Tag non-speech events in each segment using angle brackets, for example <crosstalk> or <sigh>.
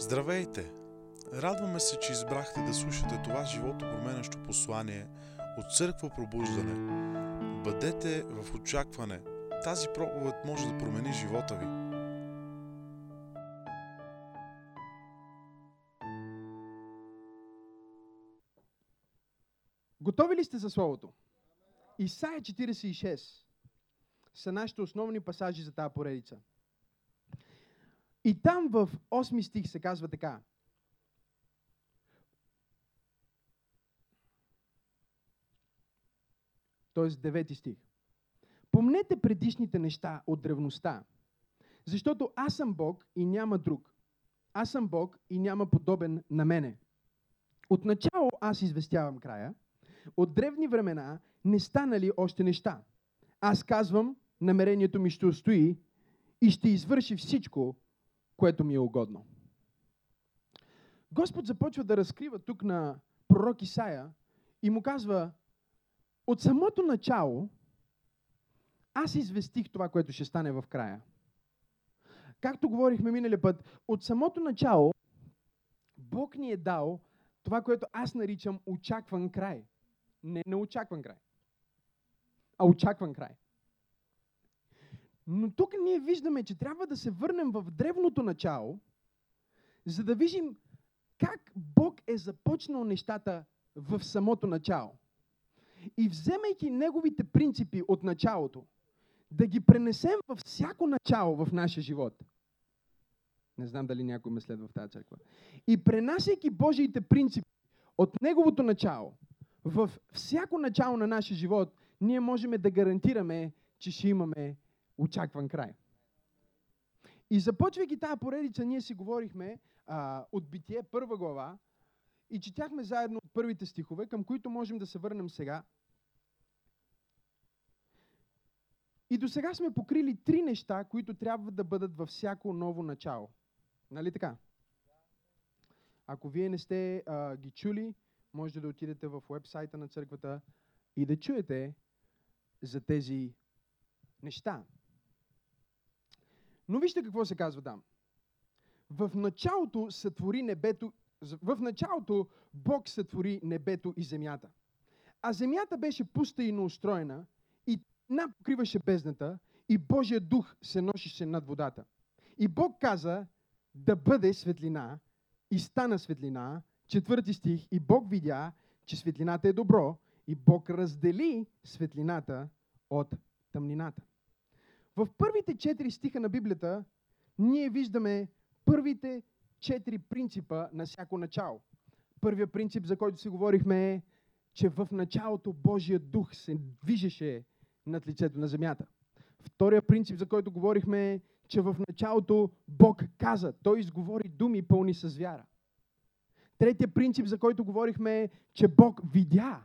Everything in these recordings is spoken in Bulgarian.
Здравейте! Радваме се, че избрахте да слушате това живото променящо послание от Църква Пробуждане. Бъдете в очакване. Тази проповед може да промени живота ви. Готови ли сте за Словото? Исаия 46 са нашите основни пасажи за тази поредица. И там в 8 стих се казва така. Тоест 9 стих. Помнете предишните неща от древността, защото аз съм Бог и няма друг. Аз съм Бог и няма подобен на мене. Отначало аз известявам края, от древни времена не станали още неща. Аз казвам, намерението ми ще устои и ще извърши всичко, което ми е угодно. Господ започва да разкрива тук на пророк Исаия и му казва, от самото начало аз известих това, което ще стане в края. Както говорихме миналия път, от самото начало Бог ни е дал това, което аз наричам очакван край. Не неочакван край, а очакван край. Но тук ние виждаме, че трябва да се върнем в древното начало, за да видим как Бог е започнал нещата в самото начало. И вземайки неговите принципи от началото, да ги пренесем във всяко начало в нашия живот. Не знам дали някой ме следва в тази църква. И пренасяйки Божиите принципи от неговото начало в всяко начало на нашия живот, ние можем да гарантираме, че ще имаме очакван край. И започвайки тази поредица, ние си говорихме а, от Битие, първа глава, и четяхме заедно от първите стихове, към които можем да се върнем сега. И до сега сме покрили три неща, които трябва да бъдат във всяко ново начало. Нали така? Ако вие не сте а, ги чули, можете да отидете в вебсайта на църквата и да чуете за тези неща. Но вижте какво се казва там. В началото сътвори небето, в началото Бог сътвори небето и земята. А земята беше пуста и неустроена и напокриваше бездната и Божия дух се носеше над водата. И Бог каза да бъде светлина и стана светлина, четвърти стих, и Бог видя, че светлината е добро и Бог раздели светлината от тъмнината. В първите четири стиха на Библията ние виждаме първите четири принципа на всяко начало. Първият принцип, за който си говорихме е, че в началото Божия дух се движеше над лицето на земята. Втория принцип, за който говорихме е, че в началото Бог каза, Той изговори думи пълни с вяра. Третия принцип, за който говорихме е, че Бог видя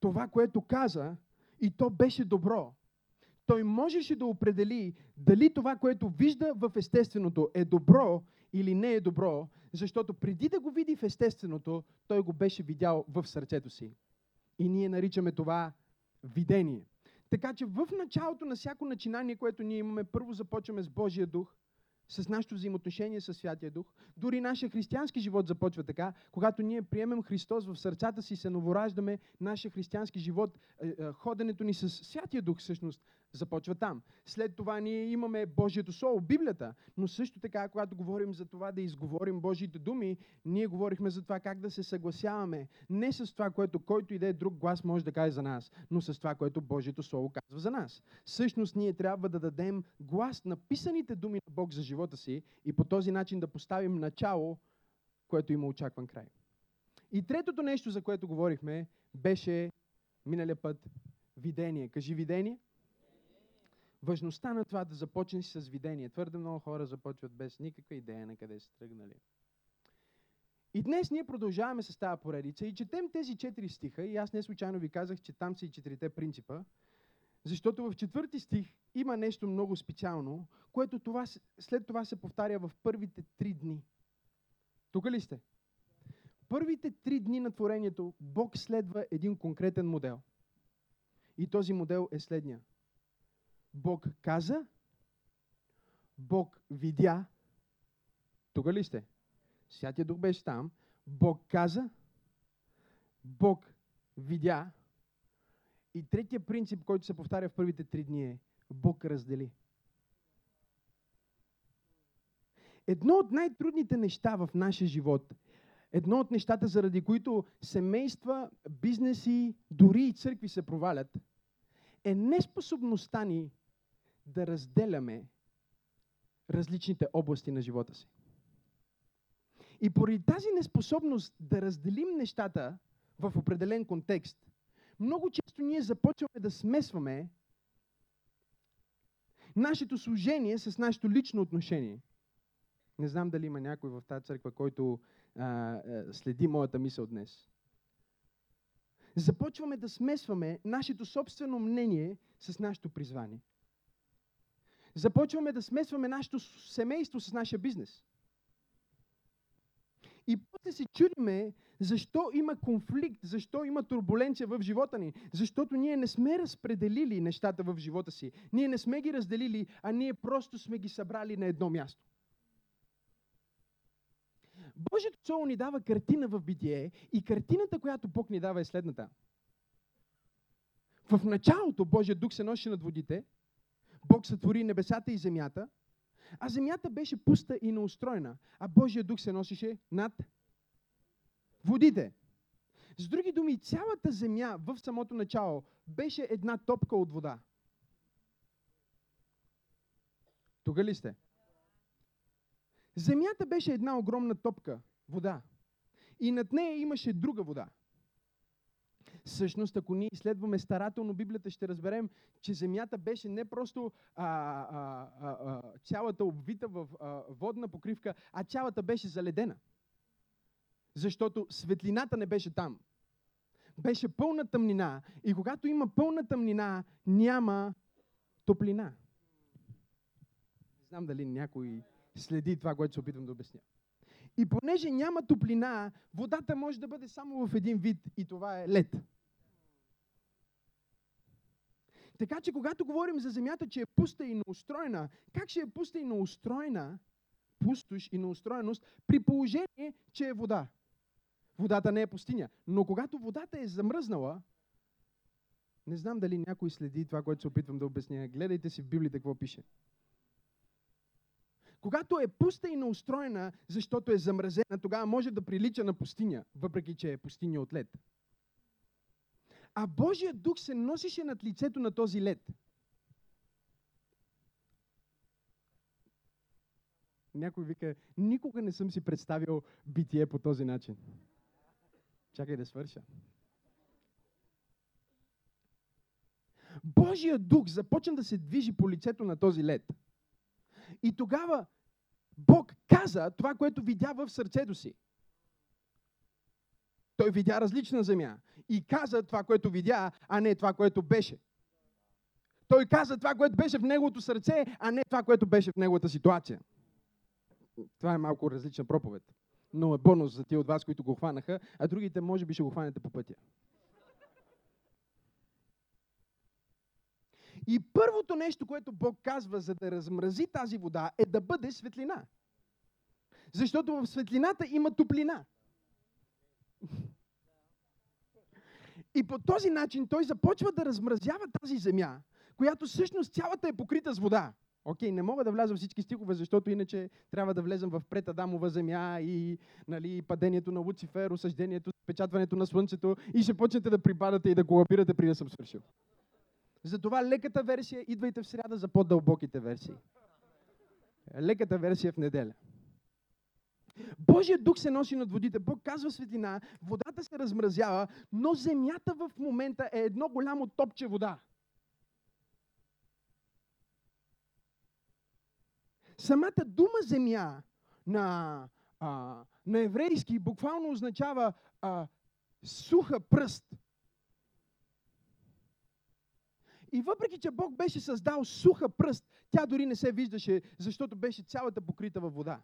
това, което каза и то беше добро той можеше да определи дали това, което вижда в естественото е добро или не е добро, защото преди да го види в естественото, той го беше видял в сърцето си. И ние наричаме това видение. Така че в началото на всяко начинание, което ние имаме, първо започваме с Божия дух, с нашето взаимоотношение с Святия Дух. Дори нашия християнски живот започва така, когато ние приемем Христос в сърцата си, се новораждаме, нашия християнски живот, е, е, ходенето ни с Святия Дух всъщност започва там. След това ние имаме Божието Слово, Библията, но също така, когато говорим за това да изговорим Божиите думи, ние говорихме за това как да се съгласяваме не с това, което който и да е друг глас може да каже за нас, но с това, което Божието Слово казва за нас. Всъщност ние трябва да дадем глас на писаните думи на Бог за живота си и по този начин да поставим начало, което има очакван край. И третото нещо, за което говорихме, беше миналия път видение. Кажи видение важността на това да започнеш с видение. Твърде много хора започват без никаква идея на къде са тръгнали. И днес ние продължаваме с тази поредица и четем тези четири стиха и аз не случайно ви казах, че там са и четирите принципа, защото в четвърти стих има нещо много специално, което това, след това се повтаря в първите три дни. Тук ли сте? Първите три дни на творението Бог следва един конкретен модел. И този модел е следния. Бог каза, Бог видя Тук ли сте? Святия Дух беше там. Бог каза, Бог видя. И третия принцип, който се повтаря в първите три дни е Бог раздели. Едно от най-трудните неща в нашия живот, едно от нещата, заради които семейства, бизнеси, дори и църкви се провалят, е неспособността ни да разделяме различните области на живота си. И поради тази неспособност да разделим нещата в определен контекст, много често ние започваме да смесваме нашето служение с нашето лично отношение. Не знам дали има някой в тази църква, който а, следи моята мисъл днес. Започваме да смесваме нашето собствено мнение с нашето призвание. Започваме да смесваме нашето семейство с нашия бизнес. И после се чудиме защо има конфликт, защо има турбуленция в живота ни. Защото ние не сме разпределили нещата в живота си. Ние не сме ги разделили, а ние просто сме ги събрали на едно място. Божието Слово ни дава картина в битие и картината, която Бог ни дава е следната. В началото Божия дух се носи над водите, Бог сътвори небесата и земята, а земята беше пуста и неустроена, а Божия дух се носише над водите. С други думи, цялата земя в самото начало беше една топка от вода. Тук ли сте? Земята беше една огромна топка вода. И над нея имаше друга вода. Всъщност, ако ние изследваме старателно Библията, ще разберем, че земята беше не просто а, а, а, цялата обвита в а, водна покривка, а цялата беше заледена. Защото светлината не беше там. Беше пълна тъмнина. И когато има пълна тъмнина, няма топлина. Не знам дали някой следи това, което се опитвам да обясня. И понеже няма топлина, водата може да бъде само в един вид и това е лед. Така че когато говорим за земята, че е пуста и неустроена, как ще е пуста и неустроена, пустош и неустроеност, при положение, че е вода? Водата не е пустиня. Но когато водата е замръзнала, не знам дали някой следи това, което се опитвам да обясня. Гледайте си в Библията какво пише. Когато е пуста и неустроена, защото е замразена, тогава може да прилича на пустиня, въпреки че е пустиня от лед. А Божия дух се носише над лицето на този лед. Някой вика, никога не съм си представил битие по този начин. Чакай да свърша. Божия дух започна да се движи по лицето на този лед. И тогава Бог каза това, което видя в сърцето си. Той видя различна земя и каза това, което видя, а не това, което беше. Той каза това, което беше в неговото сърце, а не това, което беше в неговата ситуация. Това е малко различна проповед. Но е бонус за тия от вас, които го хванаха, а другите може би ще го хванете по пътя. И първото нещо, което Бог казва, за да размрази тази вода, е да бъде светлина. Защото в светлината има топлина. И по този начин той започва да размразява тази земя, която всъщност цялата е покрита с вода. Окей, не мога да вляза в всички стихове, защото иначе трябва да влезем в предадамова земя и нали, падението на Луцифер, осъждението, печатването на слънцето и ще почнете да припадате и да колабирате преди да съм свършил. Затова леката версия, идвайте в сряда за по-дълбоките версии. Леката версия в неделя. Божия дух се носи над водите. Бог казва светлина, водата се размразява, но земята в момента е едно голямо топче вода. Самата дума земя на, а, на еврейски буквално означава а, суха пръст. И въпреки, че Бог беше създал суха пръст, тя дори не се виждаше, защото беше цялата покрита във вода.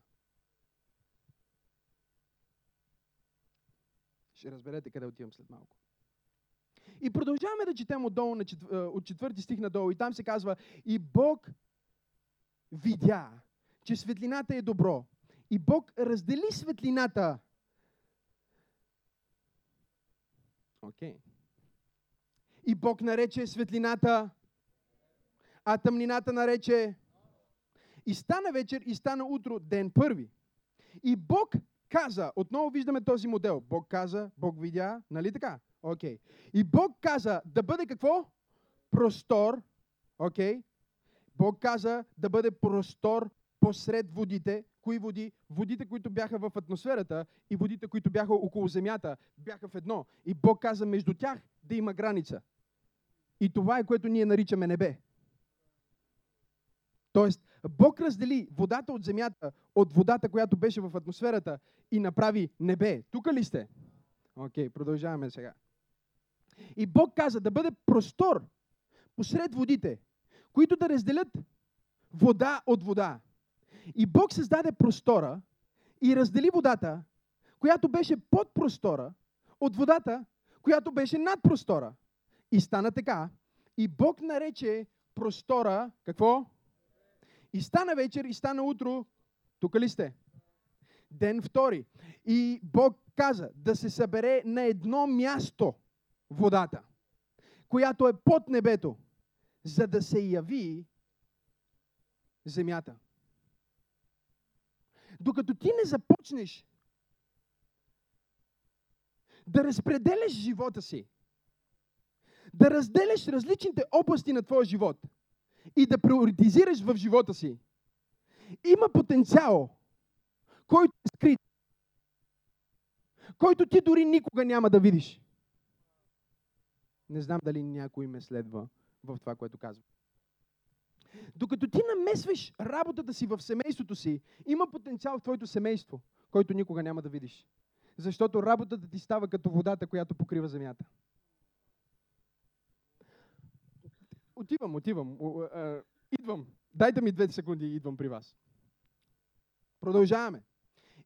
Ще разберете къде отивам след малко. И продължаваме да четем отдолу, от четвърти стих надолу. И там се казва, и Бог видя, че светлината е добро. И Бог раздели светлината. Окей. Okay. И Бог нарече светлината, а тъмнината нарече. И стана вечер, и стана утро, ден първи. И Бог каза, отново виждаме този модел. Бог каза, Бог видя, нали така? Окей. Okay. И Бог каза да бъде какво? Простор. Окей. Okay. Бог каза да бъде простор посред водите. Кои води? Водите, които бяха в атмосферата и водите, които бяха около земята, бяха в едно. И Бог каза между тях да има граница. И това е което ние наричаме небе. Тоест, Бог раздели водата от земята от водата, която беше в атмосферата и направи небе. Тук ли сте? Окей, okay, продължаваме сега. И Бог каза да бъде простор посред водите, които да разделят вода от вода. И Бог създаде простора и раздели водата, която беше под простора, от водата, която беше над простора. И стана така. И Бог нарече простора, какво? И стана вечер, и стана утро. Тук ли сте? Ден втори. И Бог каза да се събере на едно място водата, която е под небето, за да се яви земята. Докато ти не започнеш да разпределяш живота си, да разделяш различните области на твоя живот и да приоритизираш в живота си, има потенциал, който е скрит, който ти дори никога няма да видиш. Не знам дали някой ме следва в това, което казвам. Докато ти намесваш работата си в семейството си, има потенциал в твоето семейство, който никога няма да видиш. Защото работата ти става като водата, която покрива земята. Отивам, отивам. Идвам. Дайте ми две секунди и идвам при вас. Продължаваме.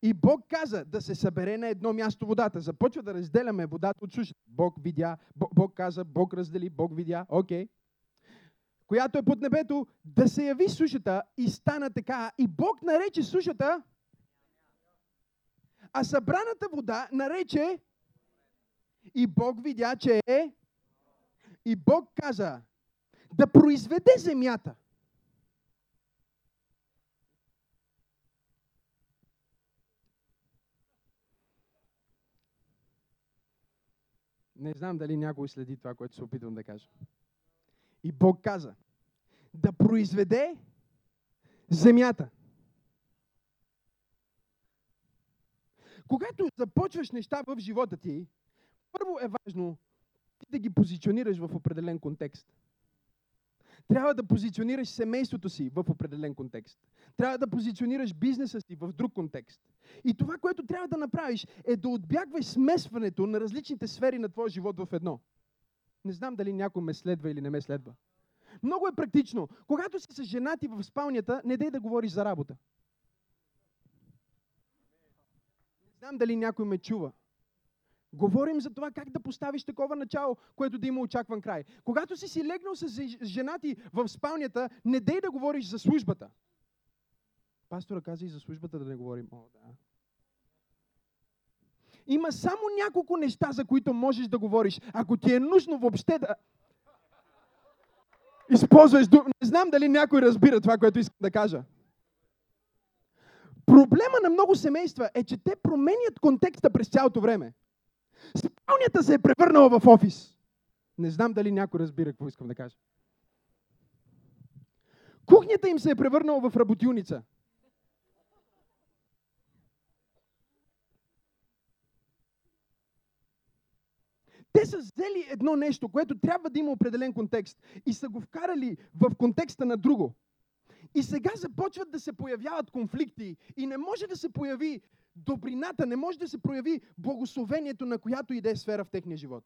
И Бог каза да се събере на едно място водата. Започва да разделяме водата от сушата. Бог видя, Бог, каза, Бог раздели, Бог видя, окей. Okay. Която е под небето, да се яви сушата и стана така. И Бог нарече сушата, а събраната вода нарече и Бог видя, че е и Бог каза да произведе земята. Не знам дали някой следи това, което се опитвам да кажа. И Бог каза да произведе земята. Когато започваш неща в живота ти, първо е важно ти да ги позиционираш в определен контекст. Трябва да позиционираш семейството си в определен контекст. Трябва да позиционираш бизнеса си в друг контекст. И това, което трябва да направиш, е да отбягваш смесването на различните сфери на твоя живот в едно. Не знам дали някой ме следва или не ме следва. Много е практично. Когато си с женати в спалнята, не дай да говориш за работа. Не знам дали някой ме чува. Говорим за това как да поставиш такова начало, което да има очакван край. Когато си си легнал с жена ти в спалнята, не дей да говориш за службата. Пастора каза и за службата да не говорим. О, да. Има само няколко неща, за които можеш да говориш. Ако ти е нужно въобще да използваш. Не знам дали някой разбира това, което искам да кажа. Проблема на много семейства е, че те променят контекста през цялото време. Спалнята се е превърнала в офис. Не знам дали някой разбира какво искам да кажа. Кухнята им се е превърнала в работилница. Те са взели едно нещо, което трябва да има определен контекст и са го вкарали в контекста на друго. И сега започват да се появяват конфликти и не може да се появи добрината, не може да се прояви благословението на която и да е сфера в техния живот.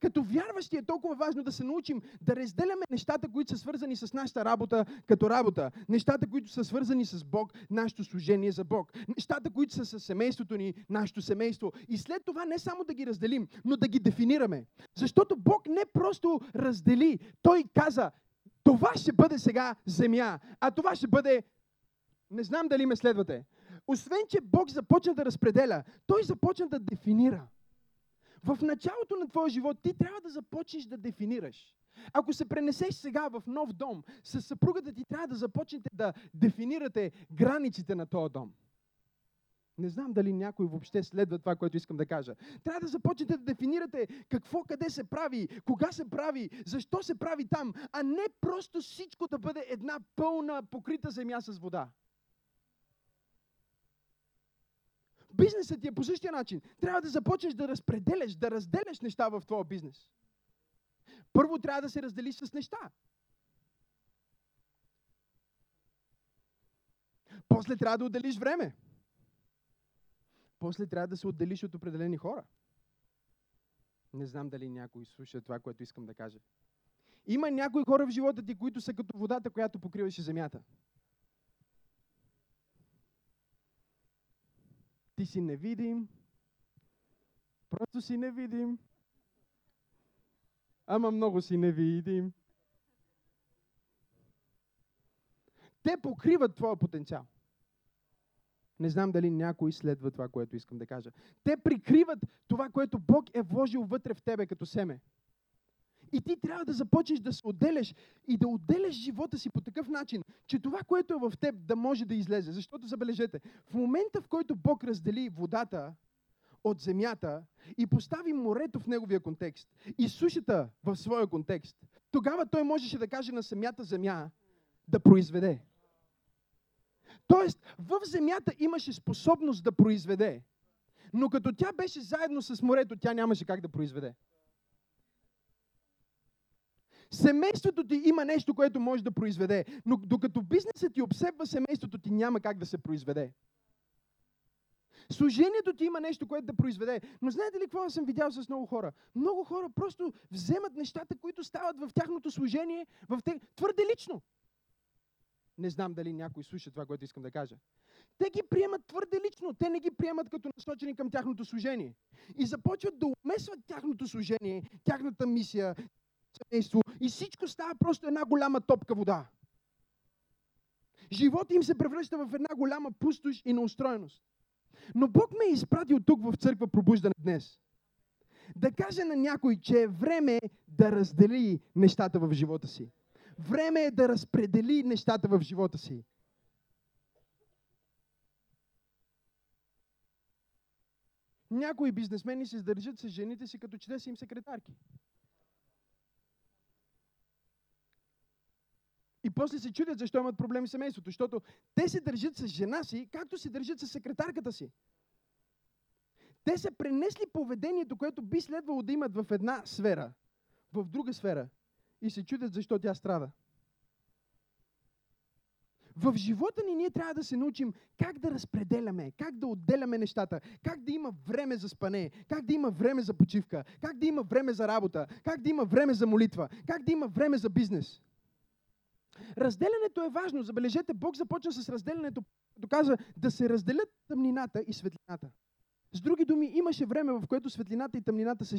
Като вярващи е толкова важно да се научим да разделяме нещата, които са свързани с нашата работа като работа. Нещата, които са свързани с Бог, нашето служение за Бог. Нещата, които са с семейството ни, нашето семейство. И след това не само да ги разделим, но да ги дефинираме. Защото Бог не просто раздели. Той каза, това ще бъде сега земя, а това ще бъде Не знам дали ме следвате. Освен, че Бог започна да разпределя, Той започна да дефинира. В началото на твоя живот ти трябва да започнеш да дефинираш. Ако се пренесеш сега в нов дом, с съпругата ти трябва да започнете да дефинирате границите на този дом. Не знам дали някой въобще следва това, което искам да кажа. Трябва да започнете да дефинирате какво къде се прави, кога се прави, защо се прави там, а не просто всичко да бъде една пълна покрита земя с вода. Бизнесът ти е по същия начин. Трябва да започнеш да разпределяш, да разделяш неща в твоя бизнес. Първо трябва да се разделиш с неща. После трябва да отделиш време. После трябва да се отделиш от определени хора. Не знам дали някой слуша това, което искам да кажа. Има някои хора в живота ти, които са като водата, която покриваше земята. Ти си невидим. Просто си невидим. Ама много си невидим. Те покриват твоя потенциал. Не знам дали някой следва това, което искам да кажа. Те прикриват това, което Бог е вложил вътре в тебе като семе. И ти трябва да започнеш да се отделяш и да отделяш живота си по такъв начин, че това, което е в теб, да може да излезе. Защото забележете, в момента, в който Бог раздели водата от земята и постави морето в неговия контекст и сушата в своя контекст, тогава той можеше да каже на самята земя да произведе. Тоест, в земята имаше способност да произведе. Но като тя беше заедно с морето, тя нямаше как да произведе. Семейството ти има нещо, което може да произведе, но докато бизнесът ти обсебва семейството ти, няма как да се произведе. Служението ти има нещо, което да произведе. Но знаете ли какво съм видял с много хора? Много хора просто вземат нещата, които стават в тяхното служение, в те... твърде лично. Не знам дали някой слуша това, което искам да кажа. Те ги приемат твърде лично. Те не ги приемат като насочени към тяхното служение. И започват да умесват тяхното служение, тяхната мисия, семейство и всичко става просто една голяма топка вода. Живота им се превръща в една голяма пустош и неустроеност. Но Бог ме е изпратил тук в църква пробуждане днес. Да каже на някой, че е време да раздели нещата в живота си. Време е да разпредели нещата в живота си. Някои бизнесмени се държат с жените си, като че са им секретарки. И после се чудят защо имат проблеми с семейството. Защото те се държат с жена си, както се държат с секретарката си. Те са пренесли поведението, което би следвало да имат в една сфера, в друга сфера. И се чудят защо тя страда. В живота ни ние трябва да се научим как да разпределяме, как да отделяме нещата, как да има време за спане, как да има време за почивка, как да има време за работа, как да има време за молитва, как да има време за бизнес. Разделянето е важно. Забележете, Бог започна с разделянето, като каза да се разделят тъмнината и светлината. С други думи, имаше време, в което светлината и тъмнината са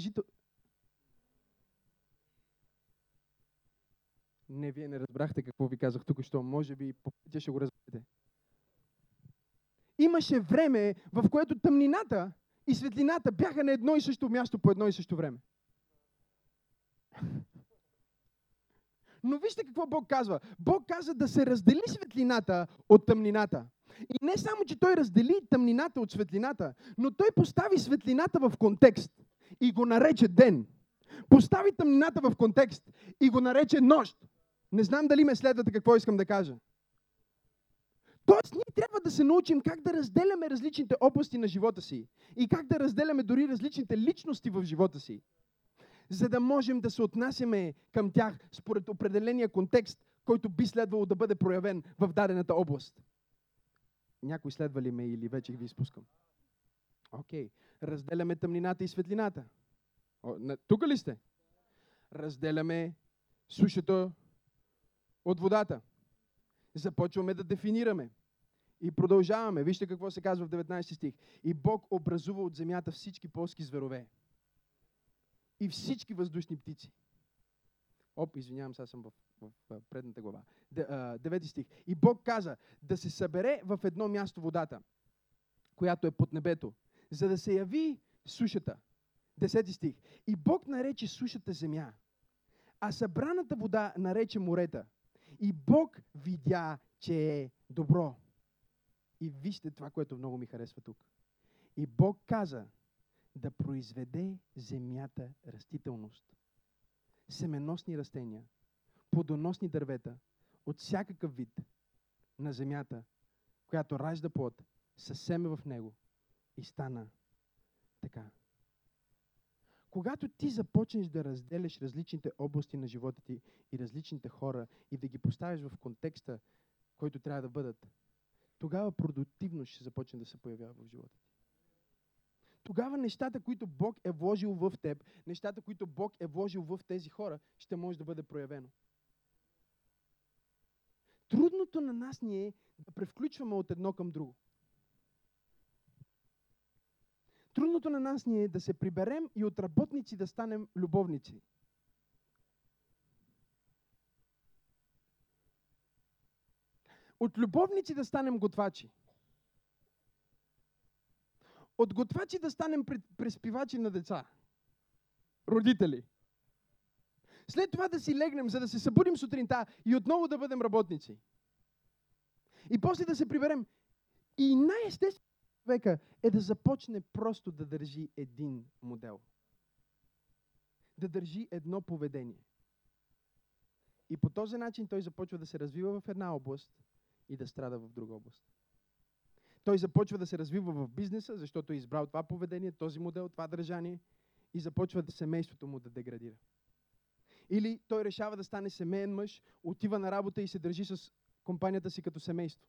Не, вие не разбрахте какво ви казах тук, що може би по пътя ще го разберете. Имаше време, в което тъмнината и светлината бяха на едно и също място по едно и също време. Но вижте какво Бог казва. Бог каза да се раздели светлината от тъмнината. И не само, че Той раздели тъмнината от светлината, но Той постави светлината в контекст и го нарече ден. Постави тъмнината в контекст и го нарече нощ. Не знам дали ме следвате какво искам да кажа. Тоест, ние трябва да се научим как да разделяме различните области на живота си и как да разделяме дори различните личности в живота си за да можем да се отнасяме към тях според определения контекст, който би следвало да бъде проявен в дадената област. Някой следва ли ме или вече ви изпускам? Окей. Okay. Разделяме тъмнината и светлината. тук ли сте? Разделяме сушата от водата. Започваме да дефинираме. И продължаваме. Вижте какво се казва в 19 стих. И Бог образува от земята всички полски зверове и всички въздушни птици. Оп, извинявам се, аз съм в, в, в предната глава. Де, а, девети стих. И Бог каза да се събере в едно място водата, която е под небето, за да се яви сушата. Десети стих. И Бог нарече сушата земя, а събраната вода нарече морета. И Бог видя, че е добро. И вижте това, което много ми харесва тук. И Бог каза да произведе земята растителност. Семеносни растения, плодоносни дървета, от всякакъв вид на земята, която ражда плод, със семе в него. И стана така. Когато ти започнеш да разделяш различните области на живота ти и различните хора и да ги поставиш в контекста, който трябва да бъдат, тогава продуктивност ще започне да се появява в живота ти. Тогава нещата, които Бог е вложил в теб, нещата, които Бог е вложил в тези хора, ще може да бъде проявено. Трудното на нас ни е да превключваме от едно към друго. Трудното на нас ни е да се приберем и от работници да станем любовници. От любовници да станем готвачи. От готвачи да станем преспивачи на деца. Родители. След това да си легнем, за да се събудим сутринта и отново да бъдем работници. И после да се приберем. И най-естествено човека е да започне просто да държи един модел. Да държи едно поведение. И по този начин той започва да се развива в една област и да страда в друга област. Той започва да се развива в бизнеса, защото е избрал това поведение, този модел, това държание и започва да семейството му да деградира. Или той решава да стане семейен мъж, отива на работа и се държи с компанията си като семейство.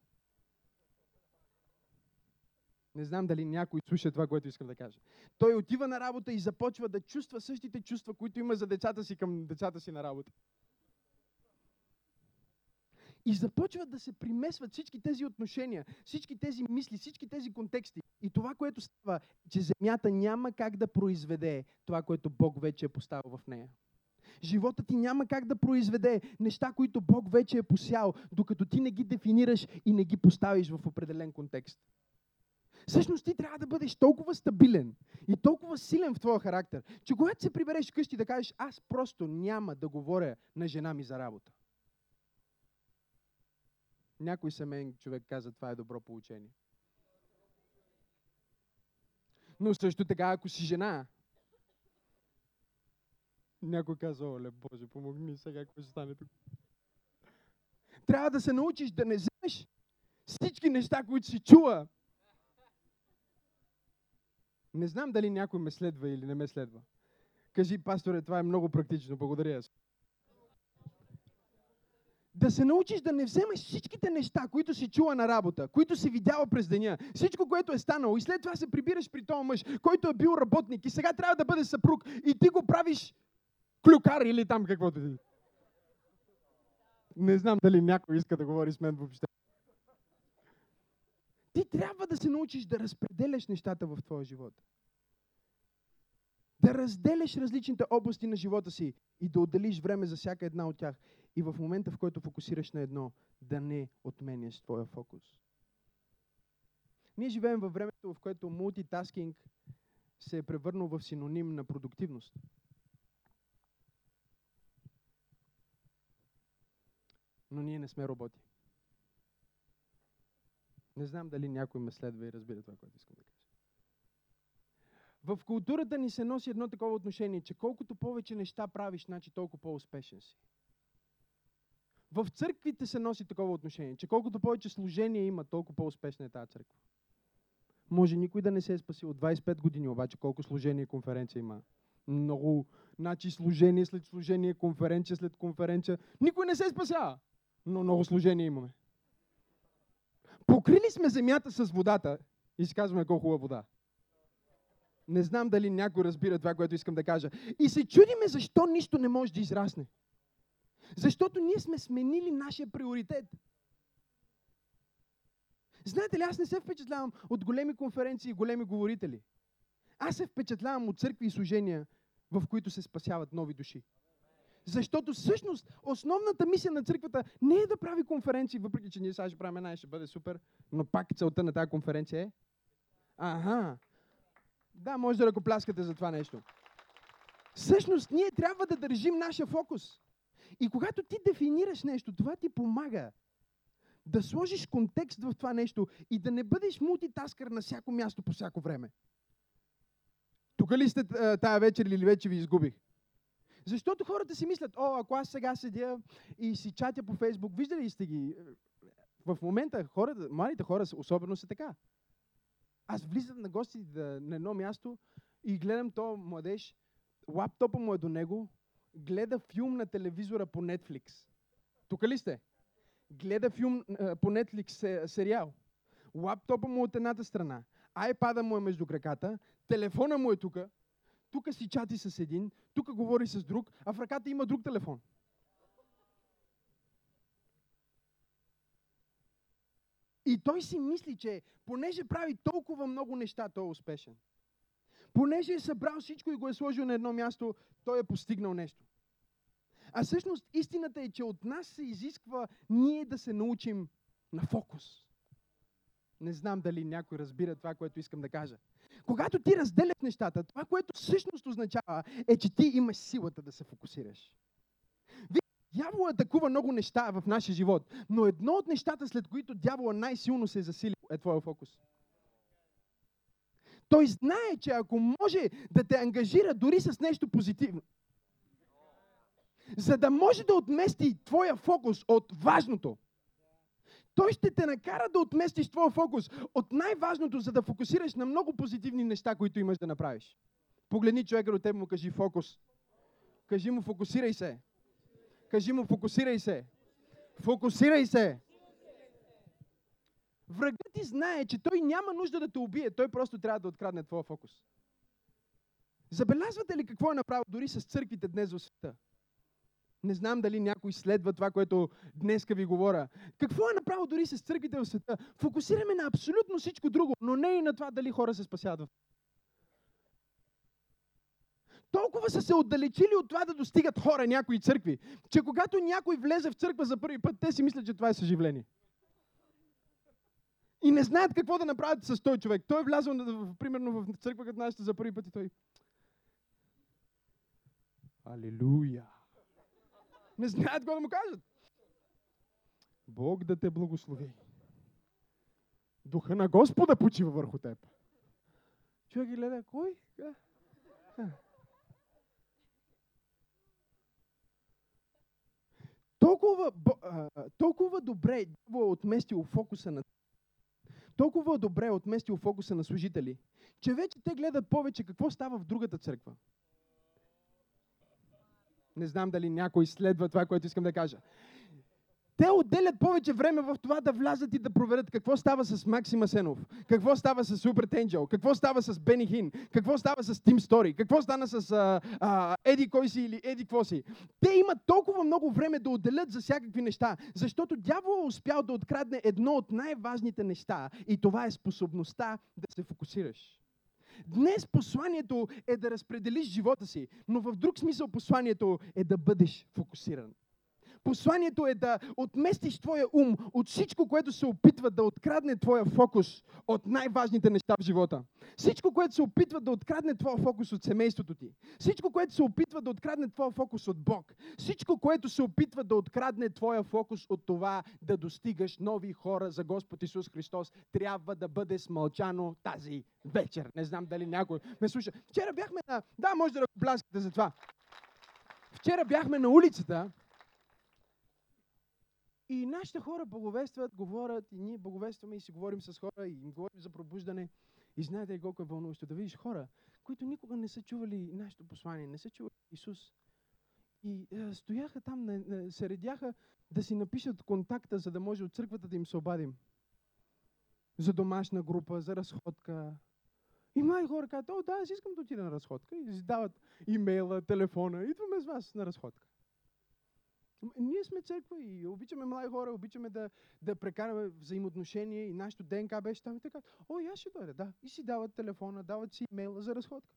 Не знам дали някой слуша това, което искам да кажа. Той отива на работа и започва да чувства същите чувства, които има за децата си към децата си на работа. И започват да се примесват всички тези отношения, всички тези мисли, всички тези контексти. И това, което става, че земята няма как да произведе това, което Бог вече е поставил в нея. Живота ти няма как да произведе неща, които Бог вече е посял, докато ти не ги дефинираш и не ги поставиш в определен контекст. Всъщност ти трябва да бъдеш толкова стабилен и толкова силен в твоя характер, че когато се прибереш къщи да кажеш, аз просто няма да говоря на жена ми за работа. Някой семейен човек каза, това е добро получение. Но също така, ако си жена, някой казва, оле, Боже, помогни сега, какво ще стане тук. Трябва да се научиш да не вземеш всички неща, които си чула не знам дали някой ме следва или не ме следва. Кажи, пасторе, това е много практично. Благодаря. Да се научиш да не вземеш всичките неща, които си чула на работа, които си видяла през деня, всичко, което е станало и след това се прибираш при този мъж, който е бил работник и сега трябва да бъде съпруг и ти го правиш клюкар или там каквото ти. Не знам дали някой иска да говори с мен въобще. Ти трябва да се научиш да разпределяш нещата в твоя живот. Да разделяш различните области на живота си и да отделиш време за всяка една от тях. И в момента, в който фокусираш на едно, да не отменяш твоя фокус. Ние живеем във времето, в което мултитаскинг се е превърнал в синоним на продуктивност. Но ние не сме роботи. Не знам дали някой ме следва и разбира това, което искам да кажа. В културата ни се носи едно такова отношение, че колкото повече неща правиш, значи толкова по-успешен си. В църквите се носи такова отношение, че колкото повече служение има, толкова по-успешна е тази църква. Може никой да не се е спасил. 25 години обаче колко служение и конференция има. Много, значи служение след служение, конференция след конференция. Никой не се спася, но много служение имаме. Покрили сме земята с водата и си казваме колко хубава вода. Не знам дали някой разбира това, което искам да кажа. И се чудиме защо нищо не може да израсне. Защото ние сме сменили нашия приоритет. Знаете ли, аз не се впечатлявам от големи конференции и големи говорители. Аз се впечатлявам от църкви и служения, в които се спасяват нови души. Защото всъщност основната мисия на църквата не е да прави конференции, въпреки че ние сега ще правим една и ще бъде супер, но пак целта на тази конференция е. Ага. Да, може да ръкопляскате за това нещо. Всъщност ние трябва да държим нашия фокус. И когато ти дефинираш нещо, това ти помага да сложиш контекст в това нещо и да не бъдеш мултитаскър на всяко място по всяко време. Тук ли сте тая вечер или вече ви изгубих? Защото хората си мислят, о, ако аз сега седя и си чатя по Фейсбук, виждали ли сте ги? В момента хората, младите хора особено са така. Аз влизам на гости да, на едно място и гледам то младеж, лаптопа му е до него, гледа филм на телевизора по Netflix. Тук ли сте? Гледа филм по Netflix сериал. Лаптопа му е от едната страна, айпада му е между краката, телефона му е тук, тук си чати с един, тук говори с друг, а в ръката има друг телефон. И той си мисли, че понеже прави толкова много неща, той е успешен. Понеже е събрал всичко и го е сложил на едно място, той е постигнал нещо. А всъщност истината е, че от нас се изисква ние да се научим на фокус. Не знам дали някой разбира това, което искам да кажа. Когато ти разделяш нещата, това, което всъщност означава, е, че ти имаш силата да се фокусираш. Дявола атакува много неща в нашия живот, но едно от нещата, след които дявола най-силно се е засили, е твоя фокус. Той знае, че ако може да те ангажира дори с нещо позитивно, за да може да отмести твоя фокус от важното, той ще те накара да отместиш твоя фокус от най-важното, за да фокусираш на много позитивни неща, които имаш да направиш. Погледни човека до теб му кажи фокус. Кажи му фокусирай се. Кажи му фокусирай се. Фокусирай се. Врагът ти знае, че той няма нужда да те убие, той просто трябва да открадне твоя фокус. Забелязвате ли какво е направил дори с църквите днес в света? Не знам дали някой следва това, което днеска ви говоря. Какво е направил дори с църквите в света? Фокусираме на абсолютно всичко друго, но не и на това дали хора се спасяват. Толкова са се отдалечили от това да достигат хора, някои църкви, че когато някой влезе в църква за първи път, те си мислят, че това е съживление. И не знаят какво да направят с този човек. Той е влязъл, примерно, в църква като нашата за първи път и той... Алилуя! Не знаят какво да му кажат. Бог да те благослови. Духа на Господа почива върху теб. Човек ги гледа, кой? Толкова, толкова добре е отместил фокуса на толкова добре е отместил фокуса на служители, че вече те гледат повече какво става в другата църква. Не знам дали някой следва това, което искам да кажа. Те отделят повече време в това да влязат и да проверят какво става с Максима Сенов, какво става с Супер Тенджел, какво става с Бени Хин, какво става с Тим Стори, какво стана с а, а, Еди кой си или Еди какво си. Те имат толкова много време да отделят за всякакви неща, защото дявол е успял да открадне едно от най-важните неща и това е способността да се фокусираш. Днес посланието е да разпределиш живота си, но в друг смисъл посланието е да бъдеш фокусиран. Посланието е да отместиш твоя ум от всичко, което се опитва да открадне твоя фокус от най-важните неща в живота. Всичко, което се опитва да открадне твоя фокус от семейството ти. Всичко, което се опитва да открадне твоя фокус от Бог. Всичко, което се опитва да открадне твоя фокус от това да достигаш нови хора за Господ Исус Христос, трябва да бъде смълчано тази вечер. Не знам дали някой ме слуша. Вчера бяхме на... Да, може да ръкопляскате за това. Вчера бяхме на улицата и нашите хора боговестват, говорят, и ние боговестваме и си говорим с хора, и им говорим за пробуждане. И знаете ли колко е вълнуващо да видиш хора, които никога не са чували нашето послание, не са чували Исус. И е, стояха там, не, не, се редяха да си напишат контакта, за да може от църквата да им се обадим. За домашна група, за разходка. И млади хора казват, о, да, аз искам да отида на разходка. И издават имейла, телефона, идваме с вас на разходка. Ние сме църква и обичаме млади хора, обичаме да, да прекараме взаимоотношения и нашето ДНК беше там и така. О, и аз ще дойда, да. И си дават телефона, дават си имейла за разходка.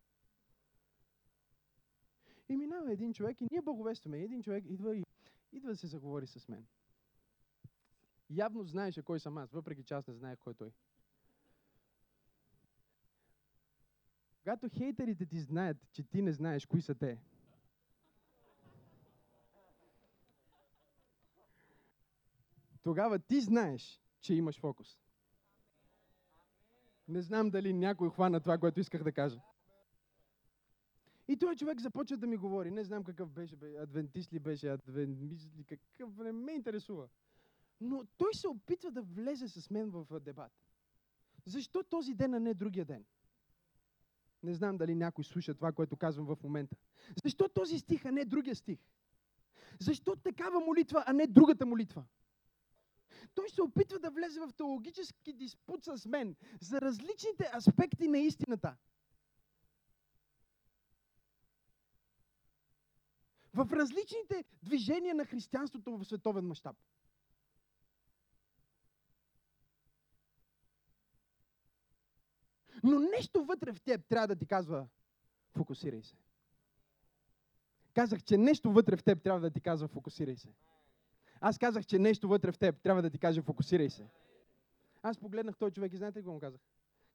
И минава един човек и ние благовестваме. Един човек идва и идва да се заговори с мен. Явно знаеше кой съм аз, въпреки че аз не знаех кой е той. Когато хейтерите ти знаят, че ти не знаеш кои са те, тогава ти знаеш, че имаш фокус. Не знам дали някой хвана това, което исках да кажа. И този човек започва да ми говори. Не знам какъв беше, бе, адвентист ли беше, адвентист ли, какъв, не ме интересува. Но той се опитва да влезе с мен в дебат. Защо този ден, а не другия ден? Не знам дали някой слуша това, което казвам в момента. Защо този стих, а не другия стих? Защо такава молитва, а не другата молитва? Той се опитва да влезе в теологически диспут с мен за различните аспекти на истината. В различните движения на християнството в световен мащаб. Но нещо вътре в теб трябва да ти казва, фокусирай се. Казах, че нещо вътре в теб трябва да ти казва, фокусирай се. Аз казах, че нещо вътре в теб трябва да ти каже, фокусирай се. Аз погледнах този човек и знаете какво му казах?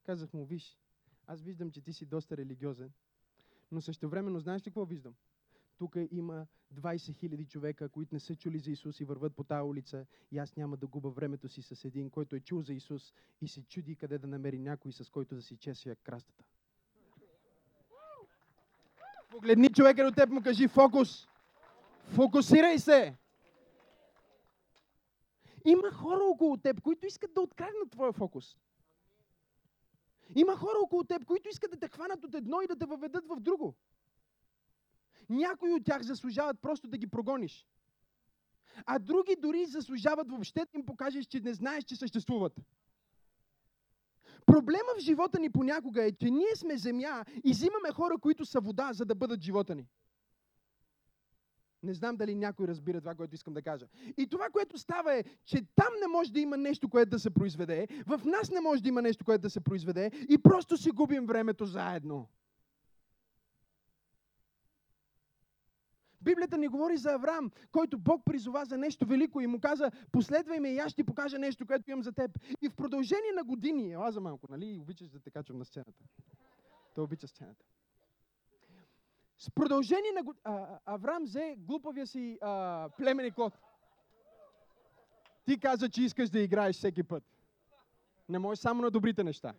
Казах му, виж, аз виждам, че ти си доста религиозен, но също времено знаеш ли какво виждам? Тук има 20 хиляди човека, които не са чули за Исус и върват по тази улица и аз няма да губа времето си с един, който е чул за Исус и се чуди къде да намери някой, с който да си чеся крастата. Погледни човека до теб му кажи фокус. Фокусирай се. Има хора около теб, които искат да откраднат твоя фокус. Има хора около теб, които искат да те хванат от едно и да те въведат в друго. Някои от тях заслужават просто да ги прогониш. А други дори заслужават въобще да им покажеш, че не знаеш, че съществуват. Проблема в живота ни понякога е, че ние сме земя и взимаме хора, които са вода, за да бъдат живота ни. Не знам дали някой разбира това, което искам да кажа. И това, което става е, че там не може да има нещо, което да се произведе, в нас не може да има нещо, което да се произведе и просто си губим времето заедно. Библията ни говори за Авраам, който Бог призова за нещо велико и му каза, последвай ме и аз ще покажа нещо, което имам за теб. И в продължение на години, ела за малко, нали, обичаш да те качвам на сцената. Той обича сцената. С продължение на а, Авраам взе глупавия си а, племенник код. Ти каза, че искаш да играеш всеки път. Не можеш само на добрите неща.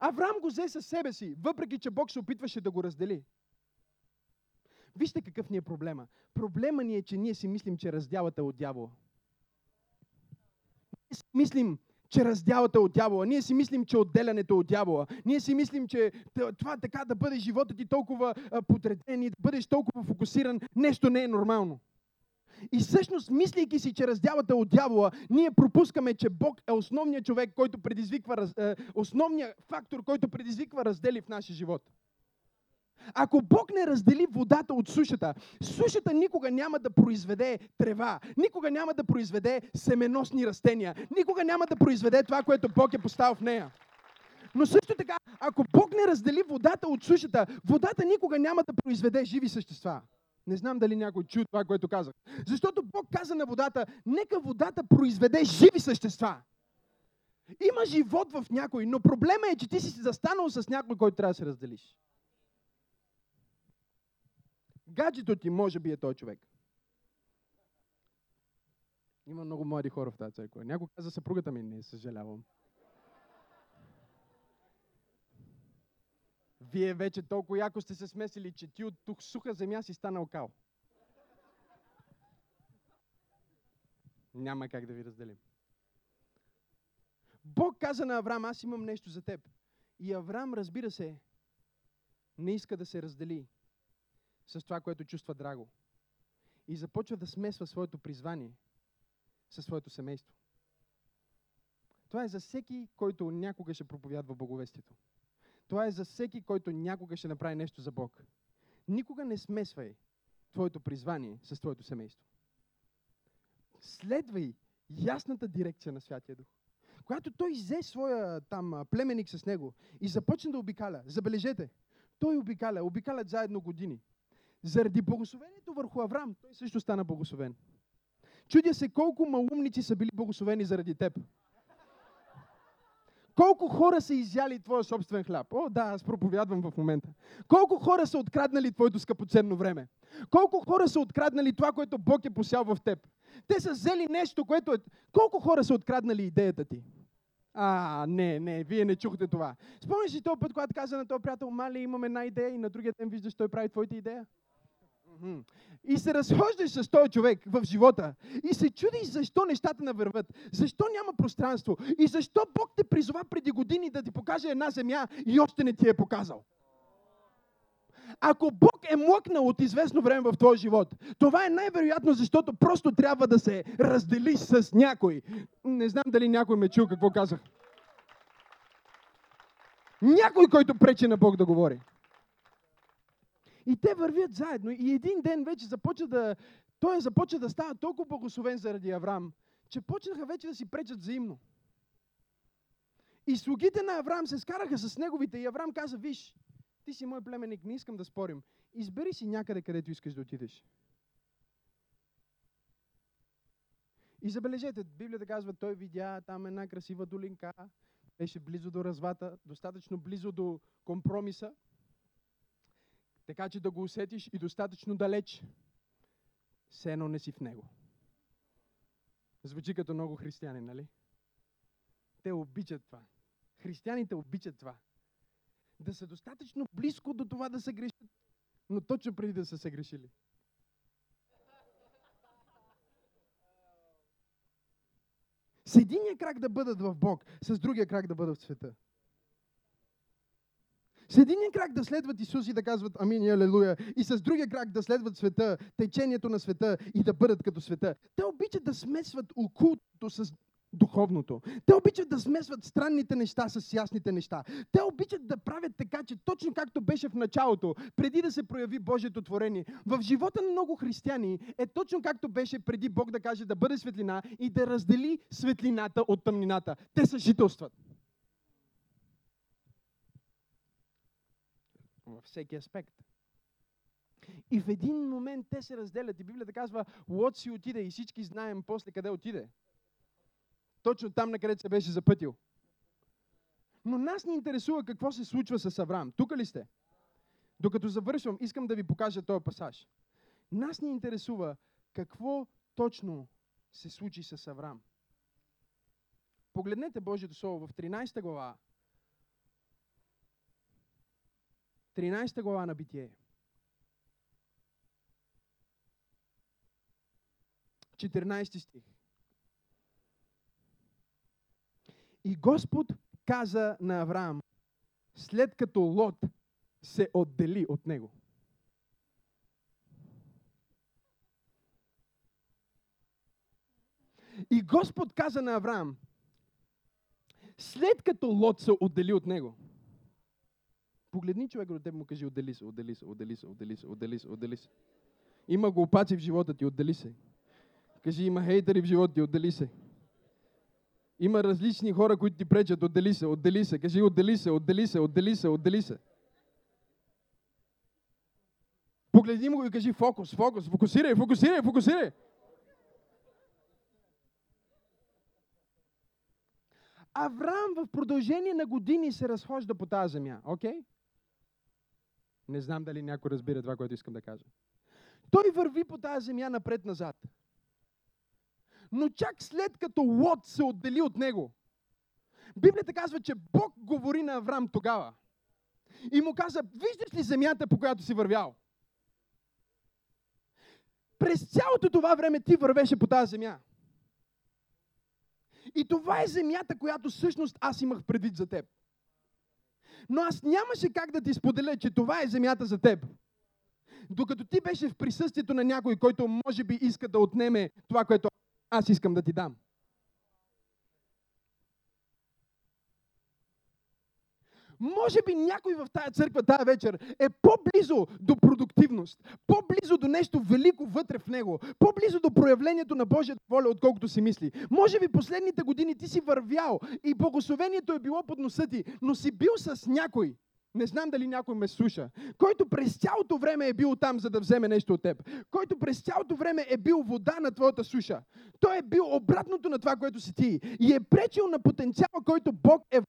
Авраам го взе със себе си, въпреки че Бог се опитваше да го раздели. Вижте какъв ни е проблема. Проблема ни е, че ние си мислим, че раздялата е от дявола. Ние си мислим, че раздялата е от дявола. Ние си мислим, че отделянето е от дявола. Ние си мислим, че това така да бъде живота ти толкова подреден и да бъдеш толкова фокусиран, нещо не е нормално. И всъщност, мислейки си, че раздялата е от дявола, ние пропускаме, че Бог е основният човек, който предизвиква, основният фактор, който предизвиква раздели в нашия живот. Ако Бог не раздели водата от сушата, сушата никога няма да произведе трева, никога няма да произведе семеносни растения, никога няма да произведе това, което Бог е поставил в нея. Но също така, ако Бог не раздели водата от сушата, водата никога няма да произведе живи същества. Не знам дали някой чу това, което казах. Защото Бог каза на водата, нека водата произведе живи същества. Има живот в някой, но проблема е, че ти си застанал с някой, който трябва да се разделиш. Гаджето ти може би е той човек. Има много млади хора в тази църква. Някой каза съпругата ми, не съжалявам. Вие вече толкова яко сте се смесили, че ти от тук суха земя си станал кал. Няма как да ви разделим. Бог каза на Авраам, аз имам нещо за теб. И Авраам, разбира се, не иска да се раздели с това, което чувства драго. И започва да смесва своето призвание със своето семейство. Това е за всеки, който някога ще проповядва боговестието. Това е за всеки, който някога ще направи нещо за Бог. Никога не смесвай твоето призвание с твоето семейство. Следвай ясната дирекция на Святия Дух. Когато той взе своя там племенник с него и започна да обикаля, забележете, той обикаля, обикалят заедно години. Заради благословението върху Авраам, той също стана благословен. Чудя се колко малумници са били благословени заради теб. Колко хора са изяли твоя собствен хляб? О, да, аз проповядвам в момента. Колко хора са откраднали твоето скъпоценно време? Колко хора са откраднали това, което Бог е посял в теб? Те са взели нещо, което е... Колко хора са откраднали идеята ти? А, не, не, вие не чухте това. Спомняш ли този път, когато каза на този приятел, мали, имаме една идея и на другия ден виждаш, той прави твоята идея? И се разхождаш с този човек в живота и се чудиш защо нещата не върват, защо няма пространство и защо Бог те призова преди години да ти покаже една земя и още не ти е показал. Ако Бог е млъкнал от известно време в твоя живот, това е най-вероятно, защото просто трябва да се разделиш с някой. Не знам дали някой ме чул какво казах. Някой, който пречи на Бог да говори. И те вървят заедно. И един ден вече започва да... Той започва да става толкова благословен заради Авраам, че почнаха вече да си пречат взаимно. И слугите на Авраам се скараха с неговите и Авраам каза, виж, ти си мой племенник, не искам да спорим. Избери си някъде, където искаш да отидеш. И забележете, Библията казва, той видя там една красива долинка, беше близо до развата, достатъчно близо до компромиса, така че да го усетиш и достатъчно далеч, все едно не си в него. Звучи като много християни, нали? Те обичат това. Християните обичат това. Да са достатъчно близко до това да се грешат, но точно преди да са се грешили. С единия крак да бъдат в Бог, с другия крак да бъдат в света. С единия крак да следват Исус и да казват Амин и Алелуя. И с другия крак да следват света, течението на света и да бъдат като света. Те обичат да смесват окултото с духовното. Те обичат да смесват странните неща с ясните неща. Те обичат да правят така, че точно както беше в началото, преди да се прояви Божието творение, в живота на много християни е точно както беше преди Бог да каже да бъде светлина и да раздели светлината от тъмнината. Те съжителстват. Във всеки аспект. И в един момент те се разделят. И Библията казва, Лот си отиде и всички знаем после къде отиде. Точно там, на където се беше запътил. Но нас ни интересува какво се случва с Авраам. Тук ли сте? Докато завършвам, искам да ви покажа този пасаж. Нас ни интересува какво точно се случи с Авраам. Погледнете Божието Слово в 13 глава, 13 глава на Битие. 14 стих. И Господ каза на Авраам, след като Лот се отдели от него. И Господ каза на Авраам, след като Лот се отдели от него. Погледни човек от теб му кажи, отдели се, отдели се, отдели се, отдели се, отдели се, отдели се. Има глупаци в живота ти, отдели се. Кажи, има хейтери в живота ти, отдели се. Има различни хора, които ти пречат, отдели се, отдели се. Кажи, отдели се, отдели се, отдели се, отдели се. Погледни му и кажи фокус, фокус, фокусирай, фокусирай, фокусирай. Авраам в продължение на години се разхожда по тази земя. Окей? Okay? Не знам дали някой разбира това, което искам да кажа. Той върви по тази земя напред-назад. Но чак след като Лот се отдели от него, Библията казва, че Бог говори на Авраам тогава. И му каза, виждаш ли земята, по която си вървял? През цялото това време ти вървеше по тази земя. И това е земята, която всъщност аз имах предвид за теб. Но аз нямаше как да ти споделя, че това е земята за теб. Докато ти беше в присъствието на някой, който може би иска да отнеме това, което аз искам да ти дам. Може би някой в тая църква тая вечер е по-близо до продуктивност, по-близо до нещо велико вътре в него, по-близо до проявлението на Божията воля, отколкото си мисли. Може би последните години ти си вървял и благословението е било под носа ти, но си бил с някой, Не знам дали някой ме слуша. Който през цялото време е бил там, за да вземе нещо от теб. Който през цялото време е бил вода на твоята суша. Той е бил обратното на това, което си ти. И е пречил на потенциала, който Бог е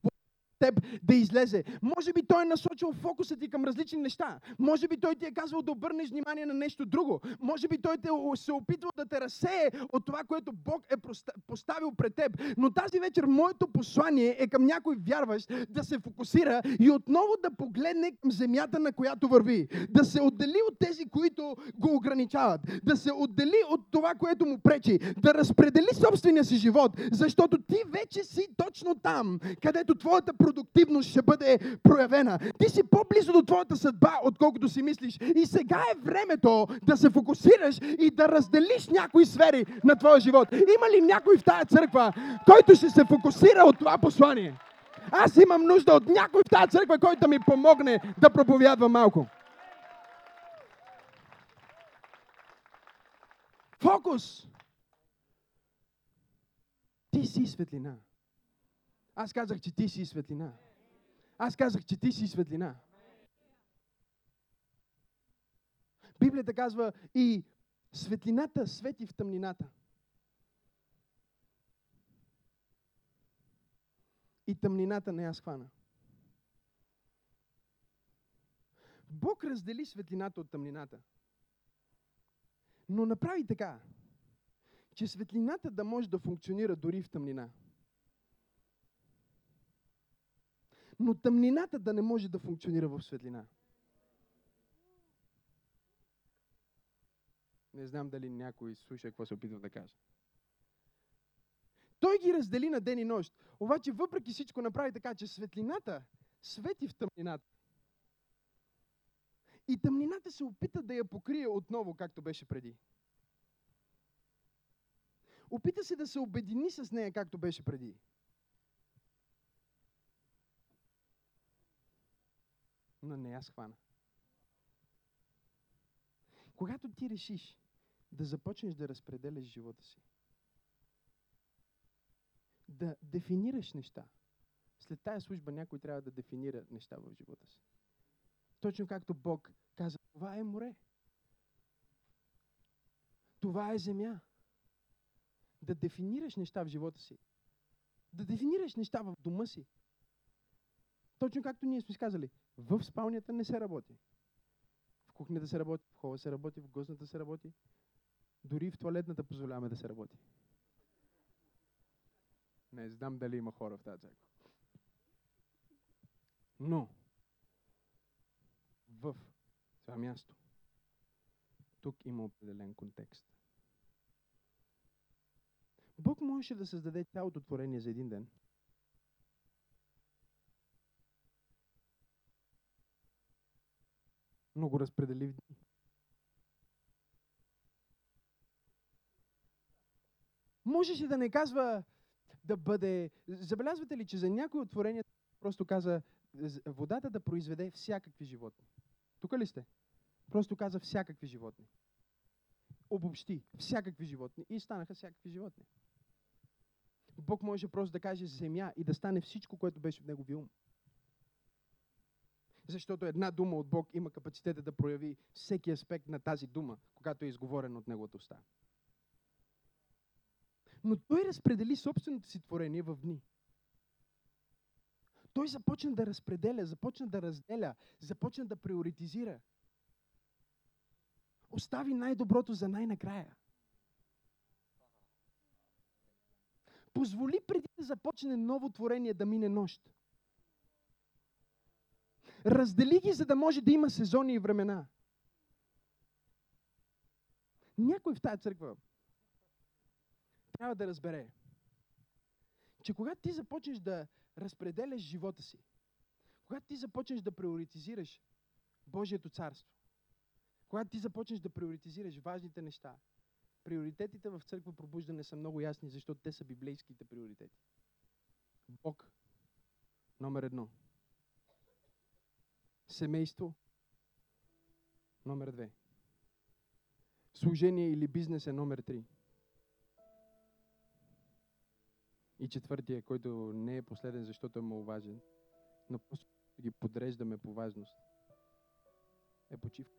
теб да излезе. Може би той е насочил фокуса ти към различни неща. Може би той ти е казвал да обърнеш внимание на нещо друго. Може би той те се опитвал да те разсее от това, което Бог е поставил пред теб. Но тази вечер моето послание е към някой вярващ да се фокусира и отново да погледне към земята, на която върви. Да се отдели от тези, които го ограничават. Да се отдели от това, което му пречи. Да разпредели собствения си живот. Защото ти вече си точно там, където твоята продуктивност ще бъде проявена. Ти си по-близо до твоята съдба, отколкото си мислиш. И сега е времето да се фокусираш и да разделиш някои сфери на твоя живот. Има ли някой в тая църква, който ще се фокусира от това послание? Аз имам нужда от някой в тази църква, който да ми помогне да проповядва малко. Фокус! Ти си светлина. Аз казах, че ти си светлина. Аз казах, че ти си светлина. Библията казва и светлината свети в тъмнината. И тъмнината не я схвана. Бог раздели светлината от тъмнината. Но направи така, че светлината да може да функционира дори в тъмнина. Но тъмнината да не може да функционира в светлина. Не знам дали някой слуша какво се опитва да каже. Той ги раздели на ден и нощ. Обаче въпреки всичко направи така, че светлината свети в тъмнината. И тъмнината се опита да я покрие отново, както беше преди. Опита се да се обедини с нея, както беше преди. Но не я схвана. Когато ти решиш да започнеш да разпределяш живота си, да дефинираш неща, след тая служба някой трябва да дефинира неща в живота си. Точно както Бог каза, това е море. Това е земя. Да дефинираш неща в живота си. Да дефинираш неща в дома си. Точно както ние сме сказали, в спалнята не се работи. В кухнята се работи, в хола се работи, в гостната се работи. Дори в туалетната позволяваме да се работи. Не знам дали има хора в тази църква. Но, в това място, тук има определен контекст. Бог можеше да създаде цялото творение за един ден – но го разпредели в дни. Можеше да не казва да бъде... Забелязвате ли, че за някои от творенията просто каза водата да произведе всякакви животни. Тук ли сте? Просто каза всякакви животни. Обобщи всякакви животни и станаха всякакви животни. Бог може просто да каже земя и да стане всичко, което беше в неговия ум защото една дума от Бог има капацитета да прояви всеки аспект на тази дума, когато е изговорена от Неговата уста. Но той разпредели собственото си творение в дни. Той започна да разпределя, започна да разделя, започна да приоритизира. Остави най-доброто за най-накрая. Позволи преди да започне ново творение да мине нощ. Раздели ги, за да може да има сезони и времена. Някой в тази църква трябва да разбере, че когато ти започнеш да разпределяш живота си, когато ти започнеш да приоритизираш Божието царство, когато ти започнеш да приоритизираш важните неща, приоритетите в църква пробуждане са много ясни, защото те са библейските приоритети. Бог номер едно – Семейство. Номер две. Служение или бизнес е номер три. И четвъртия, който не е последен, защото е маловажен, но просто ги подреждаме по важност, е почивка.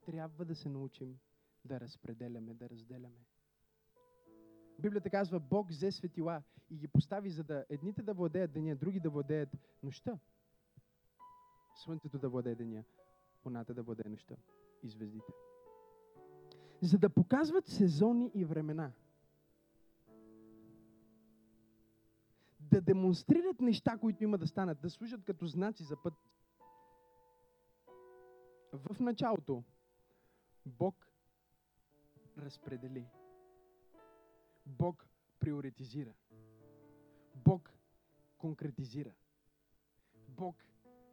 Трябва да се научим да разпределяме, да разделяме. Библията казва, Бог взе светила и ги постави, за да едните да владеят деня, други да владеят нощта. Слънцето да владее деня, луната да владее нощта и звездите. За да показват сезони и времена. Да демонстрират неща, които има да станат, да служат като знаци за път. В началото Бог разпредели. Бог приоритизира. Бог конкретизира. Бог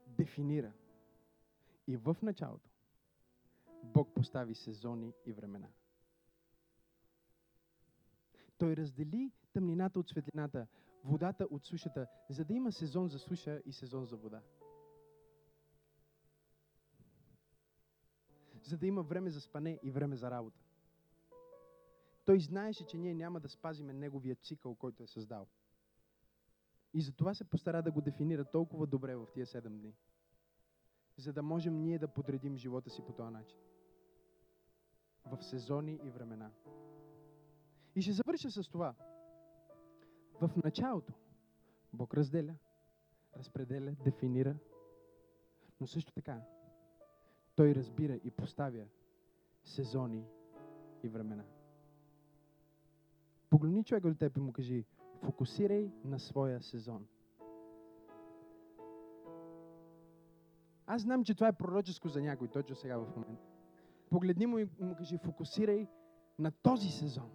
дефинира. И в началото Бог постави сезони и времена. Той раздели тъмнината от светлината, водата от сушата, за да има сезон за суша и сезон за вода. За да има време за спане и време за работа. Той знаеше, че ние няма да спазиме неговия цикъл, който е създал. И затова се постара да го дефинира толкова добре в тия седем дни. За да можем ние да подредим живота си по този начин. В сезони и времена. И ще завърша с това. В началото Бог разделя, разпределя, дефинира, но също така Той разбира и поставя сезони и времена. Погледни човека до теб и му кажи, фокусирай на своя сезон. Аз знам, че това е пророческо за някой, точно сега в момента. Погледни му и му кажи, фокусирай на този сезон.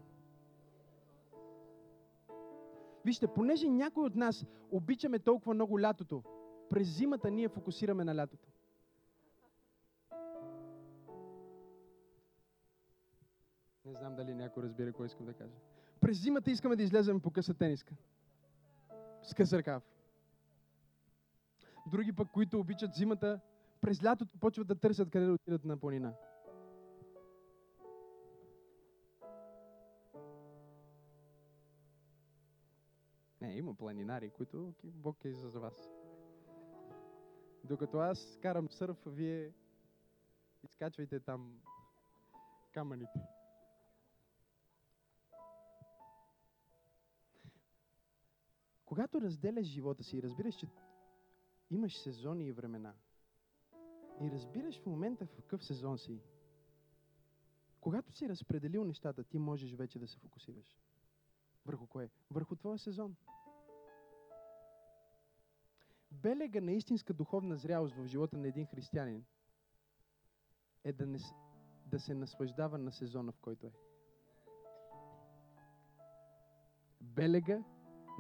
Вижте, понеже някой от нас обичаме толкова много лятото, през зимата ние фокусираме на лятото. Не знам дали някой разбира какво искам да кажа. През зимата искаме да излезем по къса тениска. С къс ръкав. Други пък, които обичат зимата, през лятото почват да търсят къде да отидат на планина. Не, има планинари, които Бог е за вас. Докато аз карам сърф, вие изкачвайте там камъните. Когато разделяш живота си и разбираш, че имаш сезони и времена, и разбираш в момента в какъв сезон си, когато си разпределил нещата, ти можеш вече да се фокусираш. Върху кое? Върху твоя сезон. Белега на истинска духовна зрялост в живота на един християнин е да, не, да се наслаждава на сезона, в който е. Белега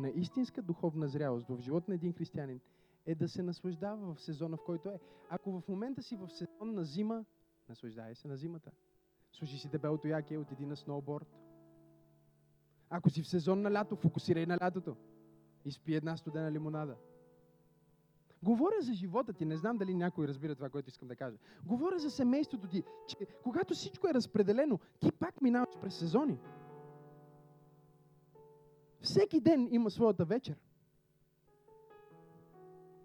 на истинска духовна зрялост в живота на един християнин е да се наслаждава в сезона, в който е. Ако в момента си в сезон на зима, наслаждай се на зимата. Служи си дебелото яке, отиди на сноуборд. Ако си в сезон на лято, фокусирай на лятото. Изпи една студена лимонада. Говоря за живота ти, не знам дали някой разбира това, което искам да кажа. Говоря за семейството ти, че когато всичко е разпределено, ти пак минаваш през сезони. Всеки ден има своята вечер.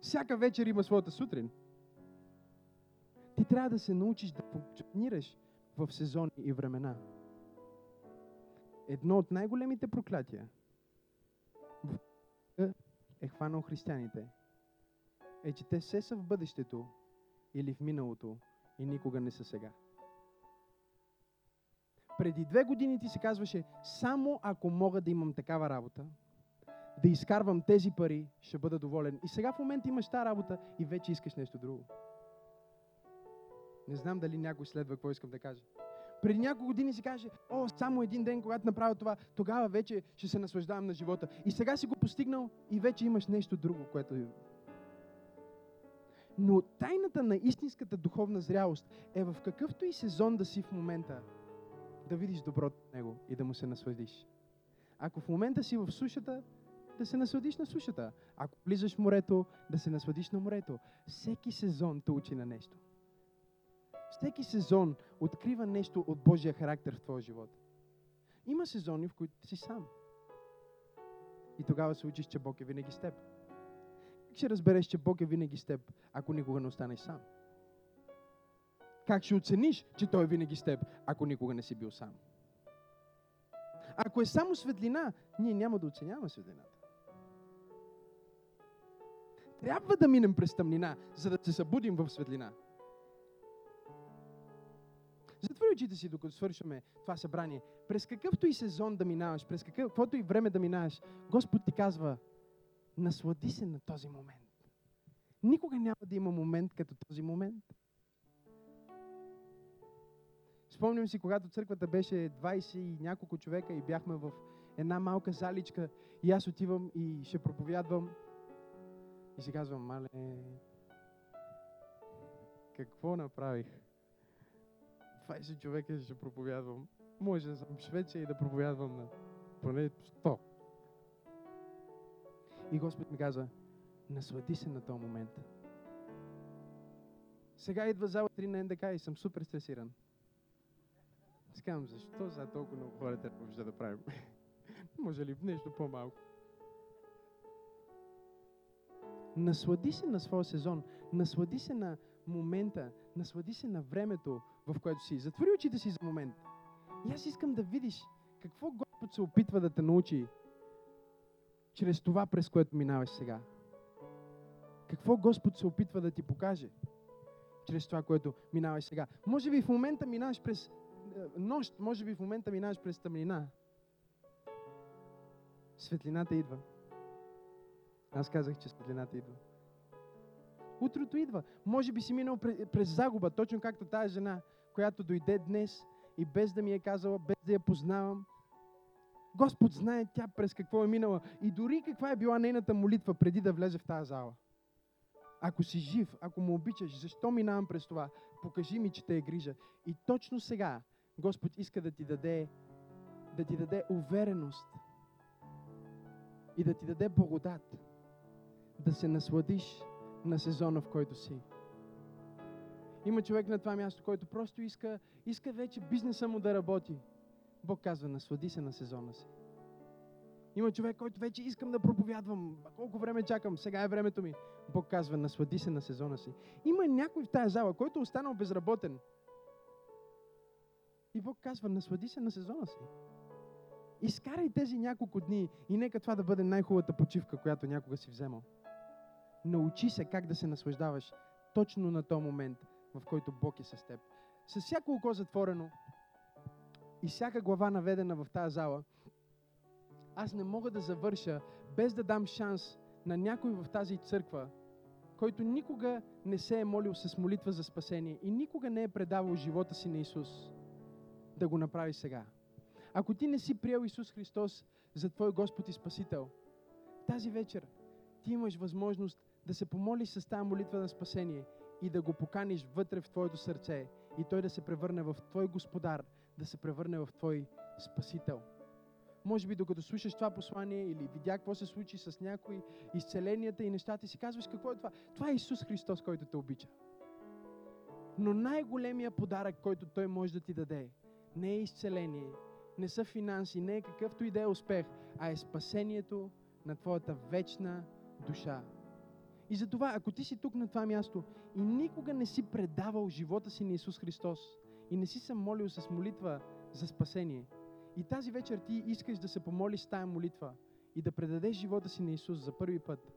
Всяка вечер има своята сутрин. Ти трябва да се научиш да функционираш в сезони и времена. Едно от най-големите проклятия е хванал християните е, че те се са в бъдещето или в миналото и никога не са сега. Преди две години ти се казваше, само ако мога да имам такава работа, да изкарвам тези пари, ще бъда доволен. И сега в момента имаш тази работа и вече искаш нещо друго. Не знам дали някой следва какво искам да кажа. Преди няколко години си каже, о, само един ден, когато направя това, тогава вече ще се наслаждавам на живота. И сега си го постигнал и вече имаш нещо друго, което но тайната на истинската духовна зрялост е в какъвто и сезон да си в момента, да видиш доброто в него и да му се насладиш. Ако в момента си в сушата, да се насладиш на сушата. Ако влизаш в морето, да се насладиш на морето. Всеки сезон те учи на нещо. Всеки сезон открива нещо от Божия характер в твоя живот. Има сезони, в които си сам. И тогава се учиш, че Бог е винаги с теб. Как ще разбереш, че Бог е винаги с теб, ако никога не останеш сам? Как ще оцениш, че Той е винаги с теб, ако никога не си бил сам? Ако е само светлина, ние няма да оценяваме светлината. Трябва да минем през тъмнина, за да се събудим в светлина. Затвори очите си, докато свършваме това събрание. През какъвто и сезон да минаваш, през каквото и време да минаваш, Господ ти казва, наслади се на този момент. Никога няма да има момент като този момент. Спомням си, когато църквата беше 20 и няколко човека и бяхме в една малка заличка и аз отивам и ще проповядвам. И си казвам, мале, какво направих? 20 човека ще проповядвам. Може да съм в Швеция и да проповядвам на поне 100. И Господ ми каза, наслади се на този момент. Сега идва зала 3 на НДК и съм супер стресиран. Скам, защо за толкова много хора трябва да правим? <laughs> Може ли нещо по-малко? Наслади се на своя сезон. Наслади се на момента. Наслади се на времето, в което си. Затвори очите си за момент. И аз искам да видиш какво Господ се опитва да те научи чрез това, през което минаваш сега. Какво Господ се опитва да ти покаже чрез това, което минаваш сега. Може би в момента минаваш през нощ, може би в момента минаваш през тъмнина. Светлината идва. Аз казах, че светлината идва. Утрото идва. Може би си минал през загуба, точно както тази жена, която дойде днес и без да ми е казала, без да я познавам. Господ знае тя през какво е минала и дори каква е била нейната молитва преди да влезе в тази зала. Ако си жив, ако му обичаш, защо минавам през това? Покажи ми, че те е грижа. И точно сега Господ иска да ти даде, да ти даде увереност и да ти даде благодат, да се насладиш на сезона, в който си. Има човек на това място, който просто иска, иска вече бизнеса му да работи. Бог казва, наслади се на сезона си. Има човек, който вече искам да проповядвам. Колко време чакам? Сега е времето ми. Бог казва, наслади се на сезона си. Има някой в тази зала, който е останал безработен. И Бог казва, наслади се на сезона си. Изкарай тези няколко дни и нека това да бъде най-хубавата почивка, която някога си вземал. Научи се как да се наслаждаваш точно на този момент, в който Бог е с теб. С всяко око затворено и всяка глава наведена в тази зала, аз не мога да завърша без да дам шанс на някой в тази църква, който никога не се е молил с молитва за спасение и никога не е предавал живота си на Исус, да го направи сега. Ако ти не си приел Исус Христос за Твой Господ и Спасител, тази вечер ти имаш възможност да се помолиш с тази молитва на спасение и да го поканиш вътре в Твоето сърце и Той да се превърне в Твой Господар, да се превърне в Твой Спасител. Може би докато слушаш това послание или видя какво се случи с някои изцеленията и нещата си казваш какво е това. Това е Исус Христос, който те обича. Но най-големия подарък, който Той може да ти даде, не е изцеление, не са финанси, не е какъвто и да е успех, а е спасението на твоята вечна душа. И затова, ако ти си тук на това място и никога не си предавал живота си на Исус Христос и не си се молил с молитва за спасение, и тази вечер ти искаш да се помолиш с тая молитва и да предадеш живота си на Исус за първи път,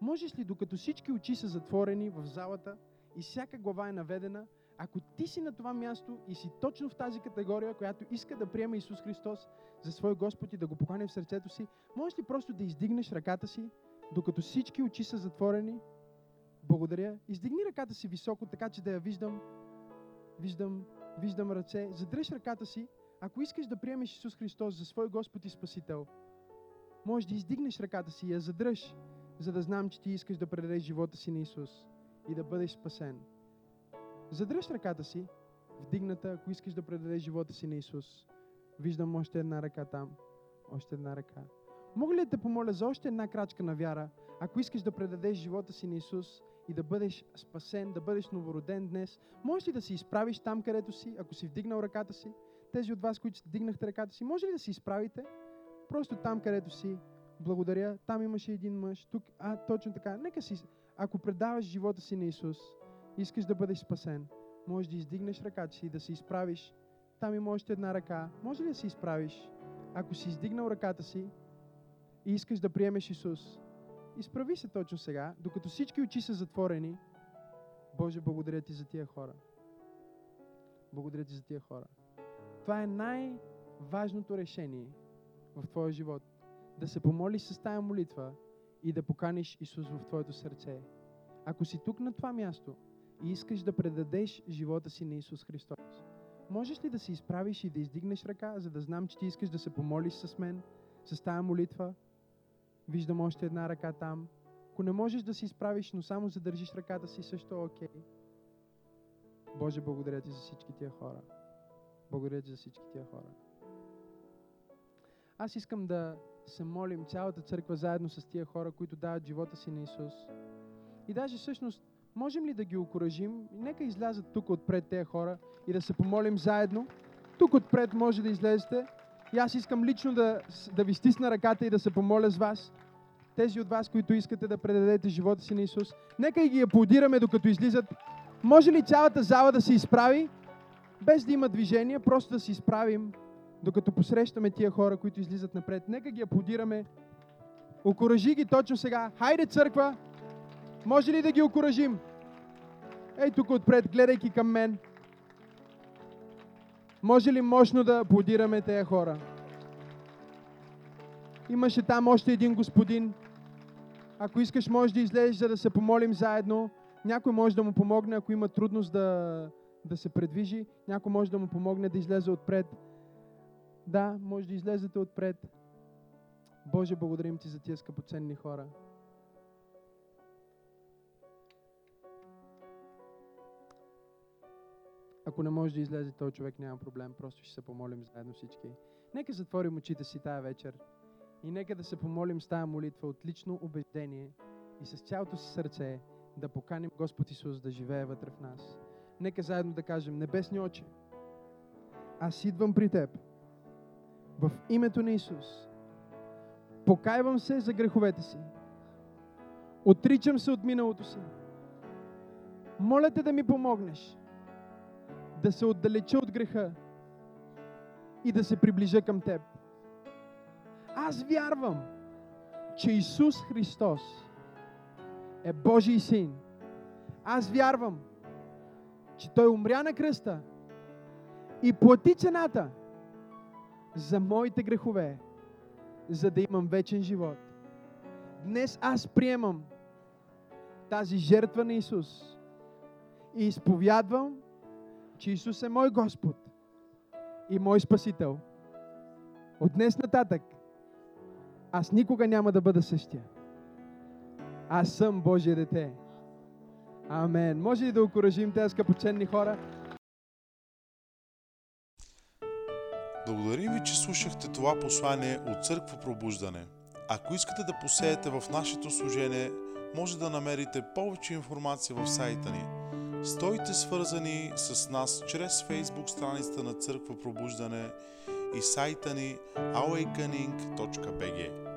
можеш ли, докато всички очи са затворени в залата и всяка глава е наведена, ако ти си на това място и си точно в тази категория, която иска да приема Исус Христос за свой Господ и да го покани в сърцето си, можеш ли просто да издигнеш ръката си, докато всички очи са затворени? Благодаря. Издигни ръката си високо, така че да я виждам. Виждам, виждам ръце. Задръж ръката си. Ако искаш да приемеш Исус Христос за свой Господ и Спасител, можеш да издигнеш ръката си и я задръж, за да знам, че ти искаш да предадеш живота си на Исус и да бъдеш спасен. Задръж ръката си, вдигната, ако искаш да предадеш живота си на Исус. Виждам още една ръка там. Още една ръка. Мога ли да те помоля за още една крачка на вяра, ако искаш да предадеш живота си на Исус и да бъдеш спасен, да бъдеш новороден днес, можеш ли да се изправиш там, където си, ако си вдигнал ръката си? Тези от вас, които вдигнахте ръката си, може ли да се изправите? Просто там, където си, Благодаря. Там имаше един мъж. Тук, а, точно така. Нека си, ако предаваш живота си на Исус, искаш да бъдеш спасен, можеш да издигнеш ръката си и да се изправиш. Там има още една ръка. Може ли да се изправиш? Ако си издигнал ръката си и искаш да приемеш Исус, изправи се точно сега, докато всички очи са затворени. Боже, благодаря ти за тия хора. Благодаря ти за тия хора. Това е най-важното решение в твоя живот. Да се помолиш с тая молитва и да поканиш Исус в твоето сърце. Ако си тук на това място и искаш да предадеш живота си на Исус Христос, можеш ли да се изправиш и да издигнеш ръка, за да знам, че ти искаш да се помолиш с мен, с тая молитва? Виждам още една ръка там. Ако не можеш да се изправиш, но само задържиш ръката си, също е окей. Боже, благодаря ти за всички тия хора. Благодаря ти за всички тия хора. Аз искам да се молим цялата църква заедно с тия хора, които дават живота си на Исус. И даже всъщност, можем ли да ги окоръжим? Нека излязат тук отпред тези хора и да се помолим заедно. Тук отпред може да излезете. И аз искам лично да, да ви стисна ръката и да се помоля с вас. Тези от вас, които искате да предадете живота си на Исус. Нека и ги аплодираме докато излизат. Може ли цялата зала да се изправи? Без да има движение, просто да се изправим, докато посрещаме тия хора, които излизат напред. Нека ги аплодираме. Окоръжи ги точно сега. Хайде, църква! Може ли да ги окоръжим? Ей тук отпред, гледайки към мен. Може ли мощно да аплодираме тези хора? Имаше там още един господин. Ако искаш, може да излезеш, за да се помолим заедно. Някой може да му помогне, ако има трудност да, да се предвижи. Някой може да му помогне да излезе отпред. Да, може да излезете отпред. Боже, благодарим Ти за тия скъпоценни хора. Ако не може да излезе този човек, няма проблем. Просто ще се помолим заедно всички. Нека затворим очите си тая вечер и нека да се помолим с тая молитва от лично убеждение и с цялото си сърце да поканим Господ Исус да живее вътре в нас. Нека заедно да кажем, Небесни Отче, аз идвам при Теб в името на Исус. Покайвам се за греховете си. Отричам се от миналото си. Моля те да ми помогнеш да се отдалеча от греха и да се приближа към Теб. Аз вярвам, че Исус Христос е Божий син. Аз вярвам, че Той умря на кръста и плати цената за моите грехове, за да имам вечен живот. Днес аз приемам тази жертва на Исус и изповядвам, че Исус е мой Господ и мой Спасител. От днес нататък аз никога няма да бъда същия. Аз съм Божие дете. Амен. Може ли да окоръжим тези скъпоченни хора? Благодарим ви, че слушахте това послание от Църква Пробуждане. Ако искате да посеете в нашето служение, може да намерите повече информация в сайта ни. Стойте свързани с нас чрез Facebook страницата на Църква Пробуждане и сайта ни awakening.bg.